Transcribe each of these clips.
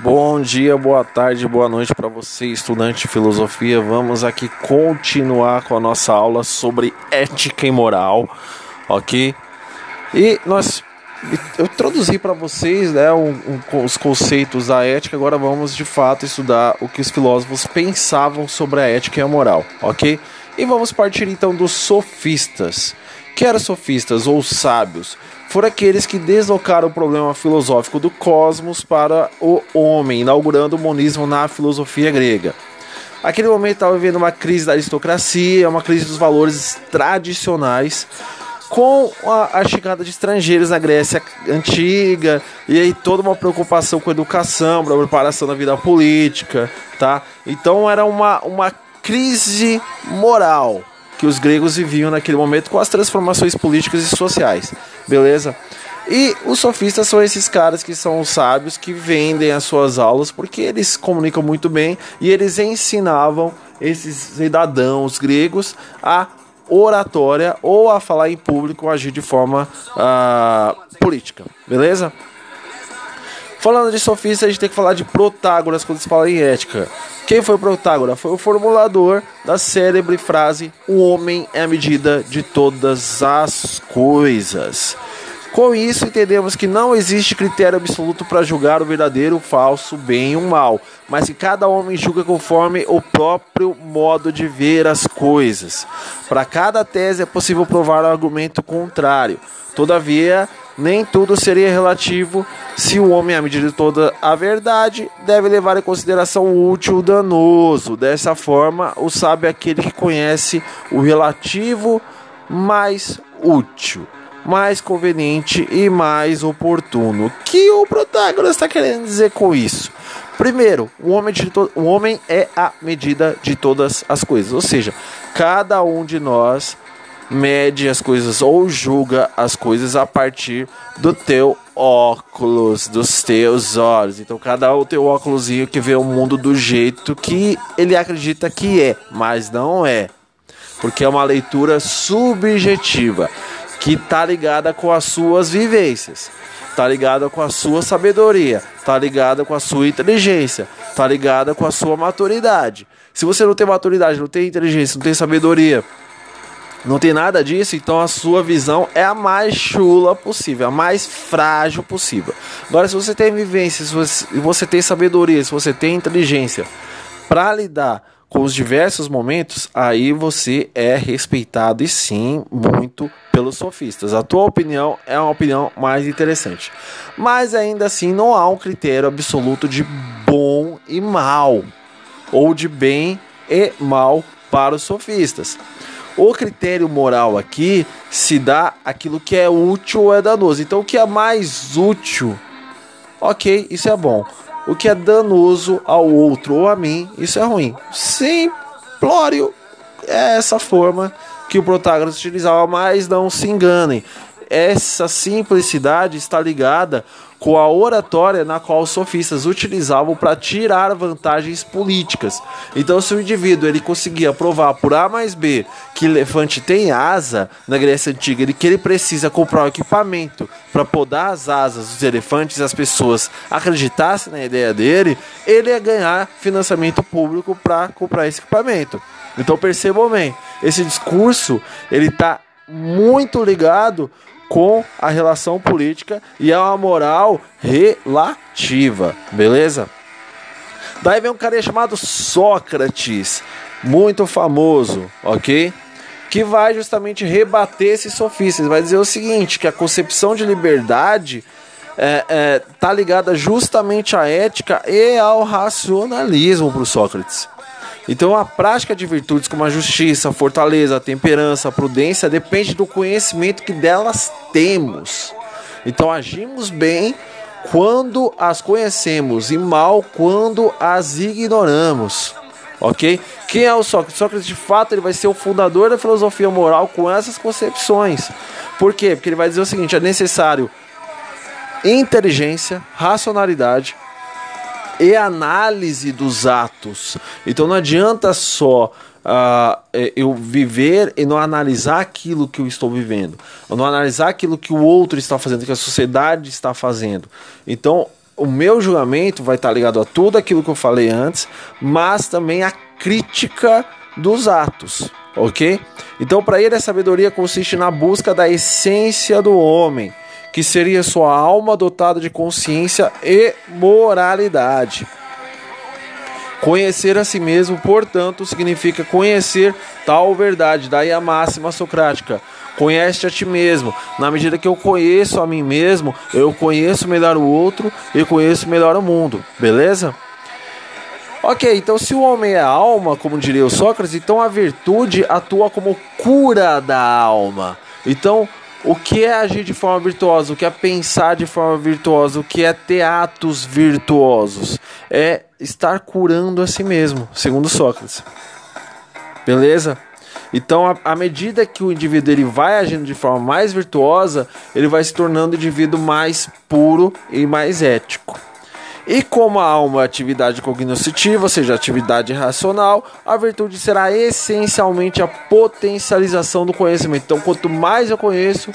Bom dia, boa tarde, boa noite para você, estudante de filosofia. Vamos aqui continuar com a nossa aula sobre ética e moral, ok? E nós eu introduzi para vocês né, um, um, os conceitos da ética. Agora vamos de fato estudar o que os filósofos pensavam sobre a ética e a moral, ok? E vamos partir então dos sofistas. Que eram sofistas ou sábios? Foram aqueles que deslocaram o problema filosófico do cosmos para o homem, inaugurando o monismo na filosofia grega. Aquele momento estava vivendo uma crise da aristocracia, uma crise dos valores tradicionais, com a, chegada de estrangeiros na Grécia antiga e aí toda uma preocupação com a educação, para a preparação da vida política, tá? Então era uma, uma crise moral que os gregos viviam naquele momento com as transformações políticas e sociais, beleza? E os sofistas são esses caras que são os sábios que vendem as suas aulas porque eles comunicam muito bem e eles ensinavam esses cidadãos gregos a oratória ou a falar em público, agir de forma uh, política, beleza? Falando de sofista, a gente tem que falar de Protágoras quando se fala em ética. Quem foi Protágoras? Foi o formulador da célebre frase: O homem é a medida de todas as coisas. Com isso, entendemos que não existe critério absoluto para julgar o verdadeiro, o falso, o bem e o mal, mas que cada homem julga conforme o próprio modo de ver as coisas. Para cada tese é possível provar o argumento contrário. Todavia, nem tudo seria relativo se o homem, à medida de toda a verdade, deve levar em consideração o útil o danoso. Dessa forma, o sábio é aquele que conhece o relativo mais útil, mais conveniente e mais oportuno. O que o Protágoras está querendo dizer com isso? Primeiro, o homem, o homem é a medida de todas as coisas, ou seja, cada um de nós mede as coisas ou julga as coisas a partir do teu óculos, dos teus olhos. Então cada um tem o óculosinho que vê o mundo do jeito que ele acredita que é, mas não é. Porque é uma leitura subjetiva que tá ligada com as suas vivências, tá ligada com a sua sabedoria, tá ligada com a sua inteligência, tá ligada com a sua maturidade. Se você não tem maturidade, não tem inteligência, não tem sabedoria, não tem nada disso, então a sua visão é a mais chula possível, a mais frágil possível. Agora, se você tem vivência, se você, você tem sabedoria, se você tem inteligência para lidar com os diversos momentos, aí você é respeitado e sim muito pelos sofistas. A tua opinião é uma opinião mais interessante. Mas ainda assim não há um critério absoluto de bom e mal, ou de bem e mal para os sofistas. O critério moral aqui se dá aquilo que é útil ou é danoso. Então, o que é mais útil, ok, isso é bom. O que é danoso ao outro ou a mim, isso é ruim. Simplório é essa forma que o protagonista utilizava, mas não se enganem. Essa simplicidade está ligada com a oratória na qual os sofistas utilizavam para tirar vantagens políticas. Então, se o indivíduo ele conseguia provar por A mais B que elefante tem asa na Grécia Antiga e que ele precisa comprar um equipamento para podar as asas dos elefantes as pessoas acreditassem na ideia dele, ele ia ganhar financiamento público para comprar esse equipamento. Então percebam bem, esse discurso ele está muito ligado com a relação política e é uma moral relativa, beleza? Daí vem um cara chamado Sócrates, muito famoso, ok? Que vai justamente rebater esses sofistas. Vai dizer o seguinte: que a concepção de liberdade é, é, tá ligada justamente à ética e ao racionalismo para Sócrates. Então a prática de virtudes como a justiça, a fortaleza, a temperança, a prudência depende do conhecimento que delas temos. Então agimos bem quando as conhecemos e mal quando as ignoramos. Ok? Quem é o Sócrates? Sócrates, de fato, ele vai ser o fundador da filosofia moral com essas concepções. Por quê? Porque ele vai dizer o seguinte: é necessário inteligência, racionalidade, e análise dos atos. Então não adianta só uh, eu viver e não analisar aquilo que eu estou vivendo, ou não analisar aquilo que o outro está fazendo, que a sociedade está fazendo. Então o meu julgamento vai estar ligado a tudo aquilo que eu falei antes, mas também a crítica dos atos, ok? Então, para ele, a sabedoria consiste na busca da essência do homem, que seria sua alma dotada de consciência e moralidade. Conhecer a si mesmo, portanto, significa conhecer tal verdade. Daí a máxima socrática: conhece a ti mesmo. Na medida que eu conheço a mim mesmo, eu conheço melhor o outro e conheço melhor o mundo. Beleza? Ok, então se o homem é alma, como diria o Sócrates, então a virtude atua como cura da alma. Então, o que é agir de forma virtuosa? O que é pensar de forma virtuosa? O que é ter atos virtuosos? É estar curando a si mesmo, segundo Sócrates. Beleza? Então, à medida que o indivíduo ele vai agindo de forma mais virtuosa, ele vai se tornando um indivíduo mais puro e mais ético. E como a alma é atividade cognitiva, ou seja, atividade racional, a virtude será essencialmente a potencialização do conhecimento. Então, quanto mais eu conheço,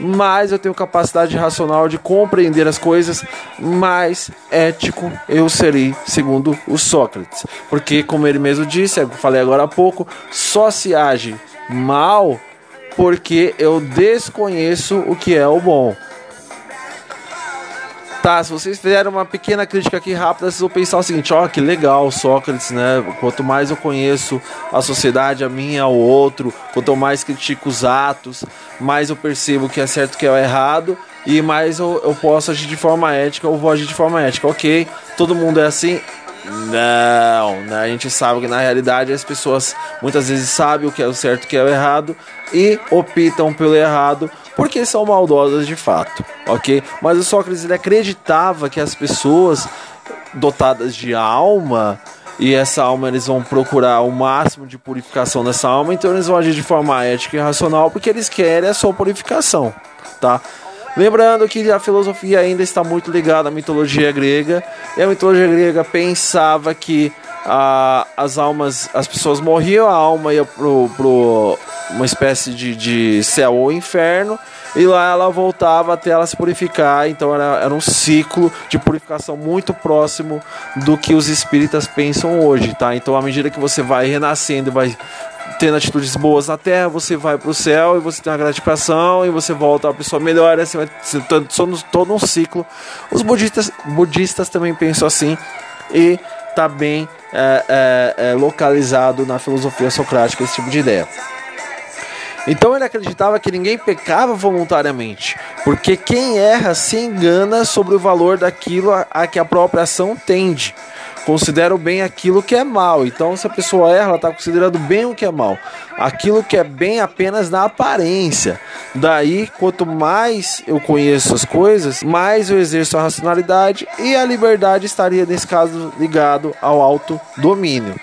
mais eu tenho capacidade racional de compreender as coisas, mais ético eu serei, segundo o Sócrates. Porque, como ele mesmo disse, eu falei agora há pouco, só se age mal porque eu desconheço o que é o bom. Tá, se vocês fizerem uma pequena crítica aqui rápida, vocês vão pensar o seguinte: ó, oh, que legal, Sócrates, né? Quanto mais eu conheço a sociedade, a minha, o outro, quanto mais critico os atos, mais eu percebo que é certo que é errado, e mais eu, eu posso agir de forma ética ou vou agir de forma ética. Ok, todo mundo é assim. Não, né? a gente sabe que na realidade as pessoas muitas vezes sabem o que é o certo e o que é o errado e optam pelo errado porque são maldosas de fato, ok? Mas o Sócrates ele acreditava que as pessoas dotadas de alma e essa alma eles vão procurar o máximo de purificação dessa alma, então eles vão agir de forma ética e racional porque eles querem a sua purificação, tá? Lembrando que a filosofia ainda está muito ligada à mitologia grega, e a mitologia grega pensava que ah, as almas, as pessoas morriam, a alma ia pro, pro uma espécie de, de céu ou inferno, e lá ela voltava até ela se purificar. Então era, era um ciclo de purificação muito próximo do que os espíritas pensam hoje, tá? Então à medida que você vai renascendo, vai tendo atitudes boas na terra, você vai para o céu e você tem uma gratificação e você volta a pessoa melhor, assim, vai todo, todo um ciclo. Os budistas, budistas também pensam assim e está bem é, é, é, localizado na filosofia socrática esse tipo de ideia. Então ele acreditava que ninguém pecava voluntariamente, porque quem erra se engana sobre o valor daquilo a, que a própria ação tende. Considera o bem aquilo que é mal. Então, se a pessoa erra, ela está considerando bem o que é mal. Aquilo que é bem apenas na aparência. Daí, quanto mais eu conheço as coisas, mais eu exerço a racionalidade e a liberdade estaria, nesse caso, ligado ao autodomínio.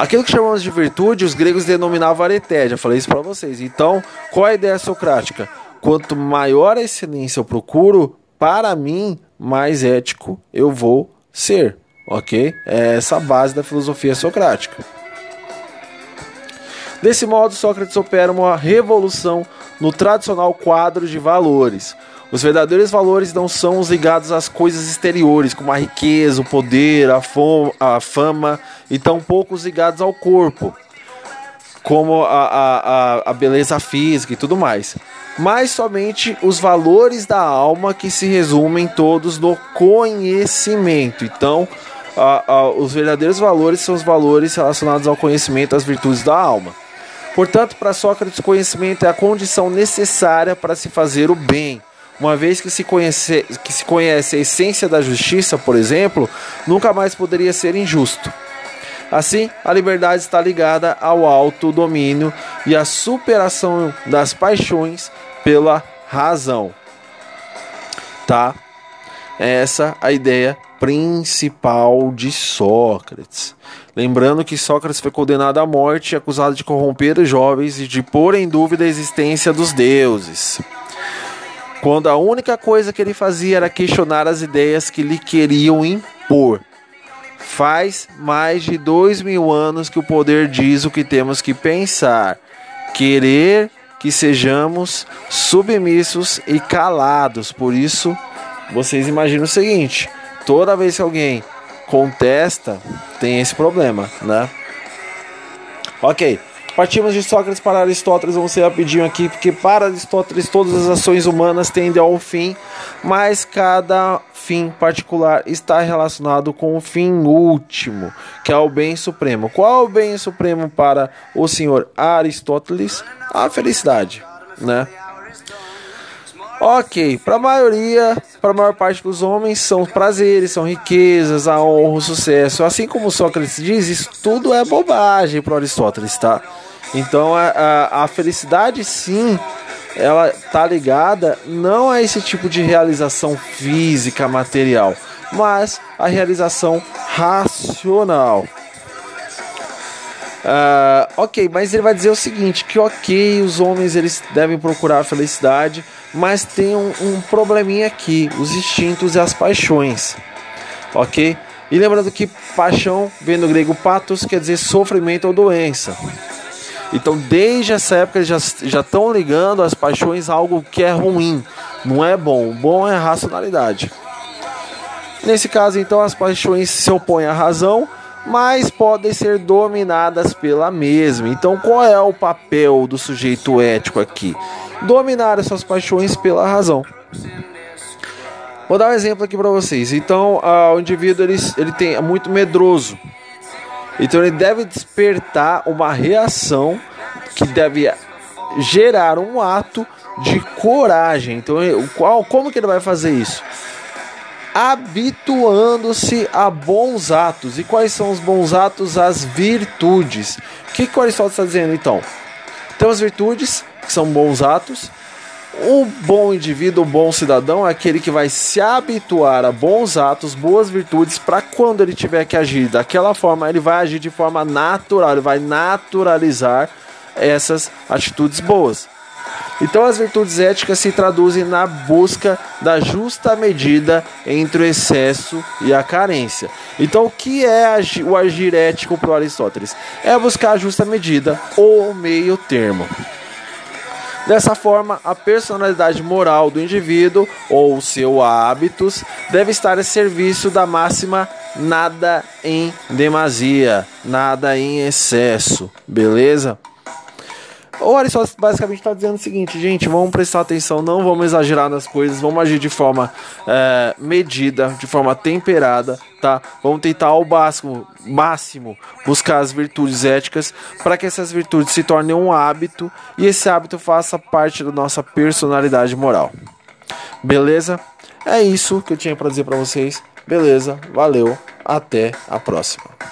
Aquilo que chamamos de virtude, os gregos denominavam areté, já falei isso para vocês. Então, qual é a ideia socrática? Quanto maior a excelência eu procuro, para mim, mais ético eu vou ser, ok? É essa a base da filosofia socrática. Desse modo, Sócrates opera uma revolução no tradicional quadro de valores. Os verdadeiros valores não são os ligados às coisas exteriores, como a riqueza, o poder, a, a fama, e tampouco os ligados ao corpo, como a, a, a beleza física e tudo mais. Mas somente os valores da alma que se resumem todos no conhecimento. Então, os verdadeiros valores são os valores relacionados ao conhecimento, às virtudes da alma. Portanto, para Sócrates, conhecimento é a condição necessária para se fazer o bem. Uma vez que se, conhece, que se conhece a essência da justiça, por exemplo, nunca mais poderia ser injusto. Assim, a liberdade está ligada ao autodomínio e à superação das paixões pela razão. Tá? Essa a ideia principal de Sócrates. Lembrando que Sócrates foi condenado à morte, acusado de corromper os jovens e de pôr em dúvida a existência dos deuses. Quando a única coisa que ele fazia era questionar as ideias que lhe queriam impor. Faz mais de dois mil anos que o poder diz o que temos que pensar, querer que sejamos submissos e calados. Por isso, vocês imaginam o seguinte: toda vez que alguém contesta, tem esse problema, né? Ok. Partimos de Sócrates para Aristóteles, vamos ser rapidinho aqui, porque para Aristóteles todas as ações humanas tendem ao fim, mas cada fim particular está relacionado com o fim último, que é o bem supremo. Qual é o bem supremo para o senhor Aristóteles? A felicidade, né? Ok, para a maioria, para a maior parte dos homens, são prazeres, são riquezas, a honra, o sucesso. Assim como Sócrates diz, isso tudo é bobagem para Aristóteles, tá? Então a, a, a felicidade, sim, ela tá ligada não a esse tipo de realização física, material, mas a realização racional. Uh, ok, mas ele vai dizer o seguinte: que ok, os homens eles devem procurar a felicidade, mas tem um, um probleminha aqui: os instintos e as paixões. Ok? E lembrando que paixão vem do grego patos, quer dizer sofrimento ou doença. Então, desde essa época, eles já estão ligando as paixões a algo que é ruim, não é bom. O bom é a racionalidade. Nesse caso, então, as paixões se opõem à razão mas podem ser dominadas pela mesma. Então, qual é o papel do sujeito ético aqui? Dominar as suas paixões pela razão. Vou dar um exemplo aqui para vocês. Então, uh, o indivíduo ele, ele tem, é muito medroso. Então, ele deve despertar uma reação que deve gerar um ato de coragem. Então, qual, como que ele vai fazer isso? habituando-se a bons atos. E quais são os bons atos? As virtudes. O que, que o Aristóteles está dizendo então? Temos virtudes, que são bons atos. O bom indivíduo, o bom cidadão, é aquele que vai se habituar a bons atos, boas virtudes, para quando ele tiver que agir daquela forma, ele vai agir de forma natural, ele vai naturalizar essas atitudes boas. Então, as virtudes éticas se traduzem na busca da justa medida entre o excesso e a carência. Então, o que é o agir ético para Aristóteles? É buscar a justa medida ou meio termo. Dessa forma, a personalidade moral do indivíduo ou seus hábitos deve estar a serviço da máxima nada em demasia, nada em excesso, beleza? O Aristóteles basicamente está dizendo o seguinte, gente, vamos prestar atenção, não vamos exagerar nas coisas, vamos agir de forma é, medida, de forma temperada, tá? Vamos tentar ao máximo, máximo buscar as virtudes éticas para que essas virtudes se tornem um hábito e esse hábito faça parte da nossa personalidade moral. Beleza? É isso que eu tinha para dizer para vocês. Beleza? Valeu. Até a próxima.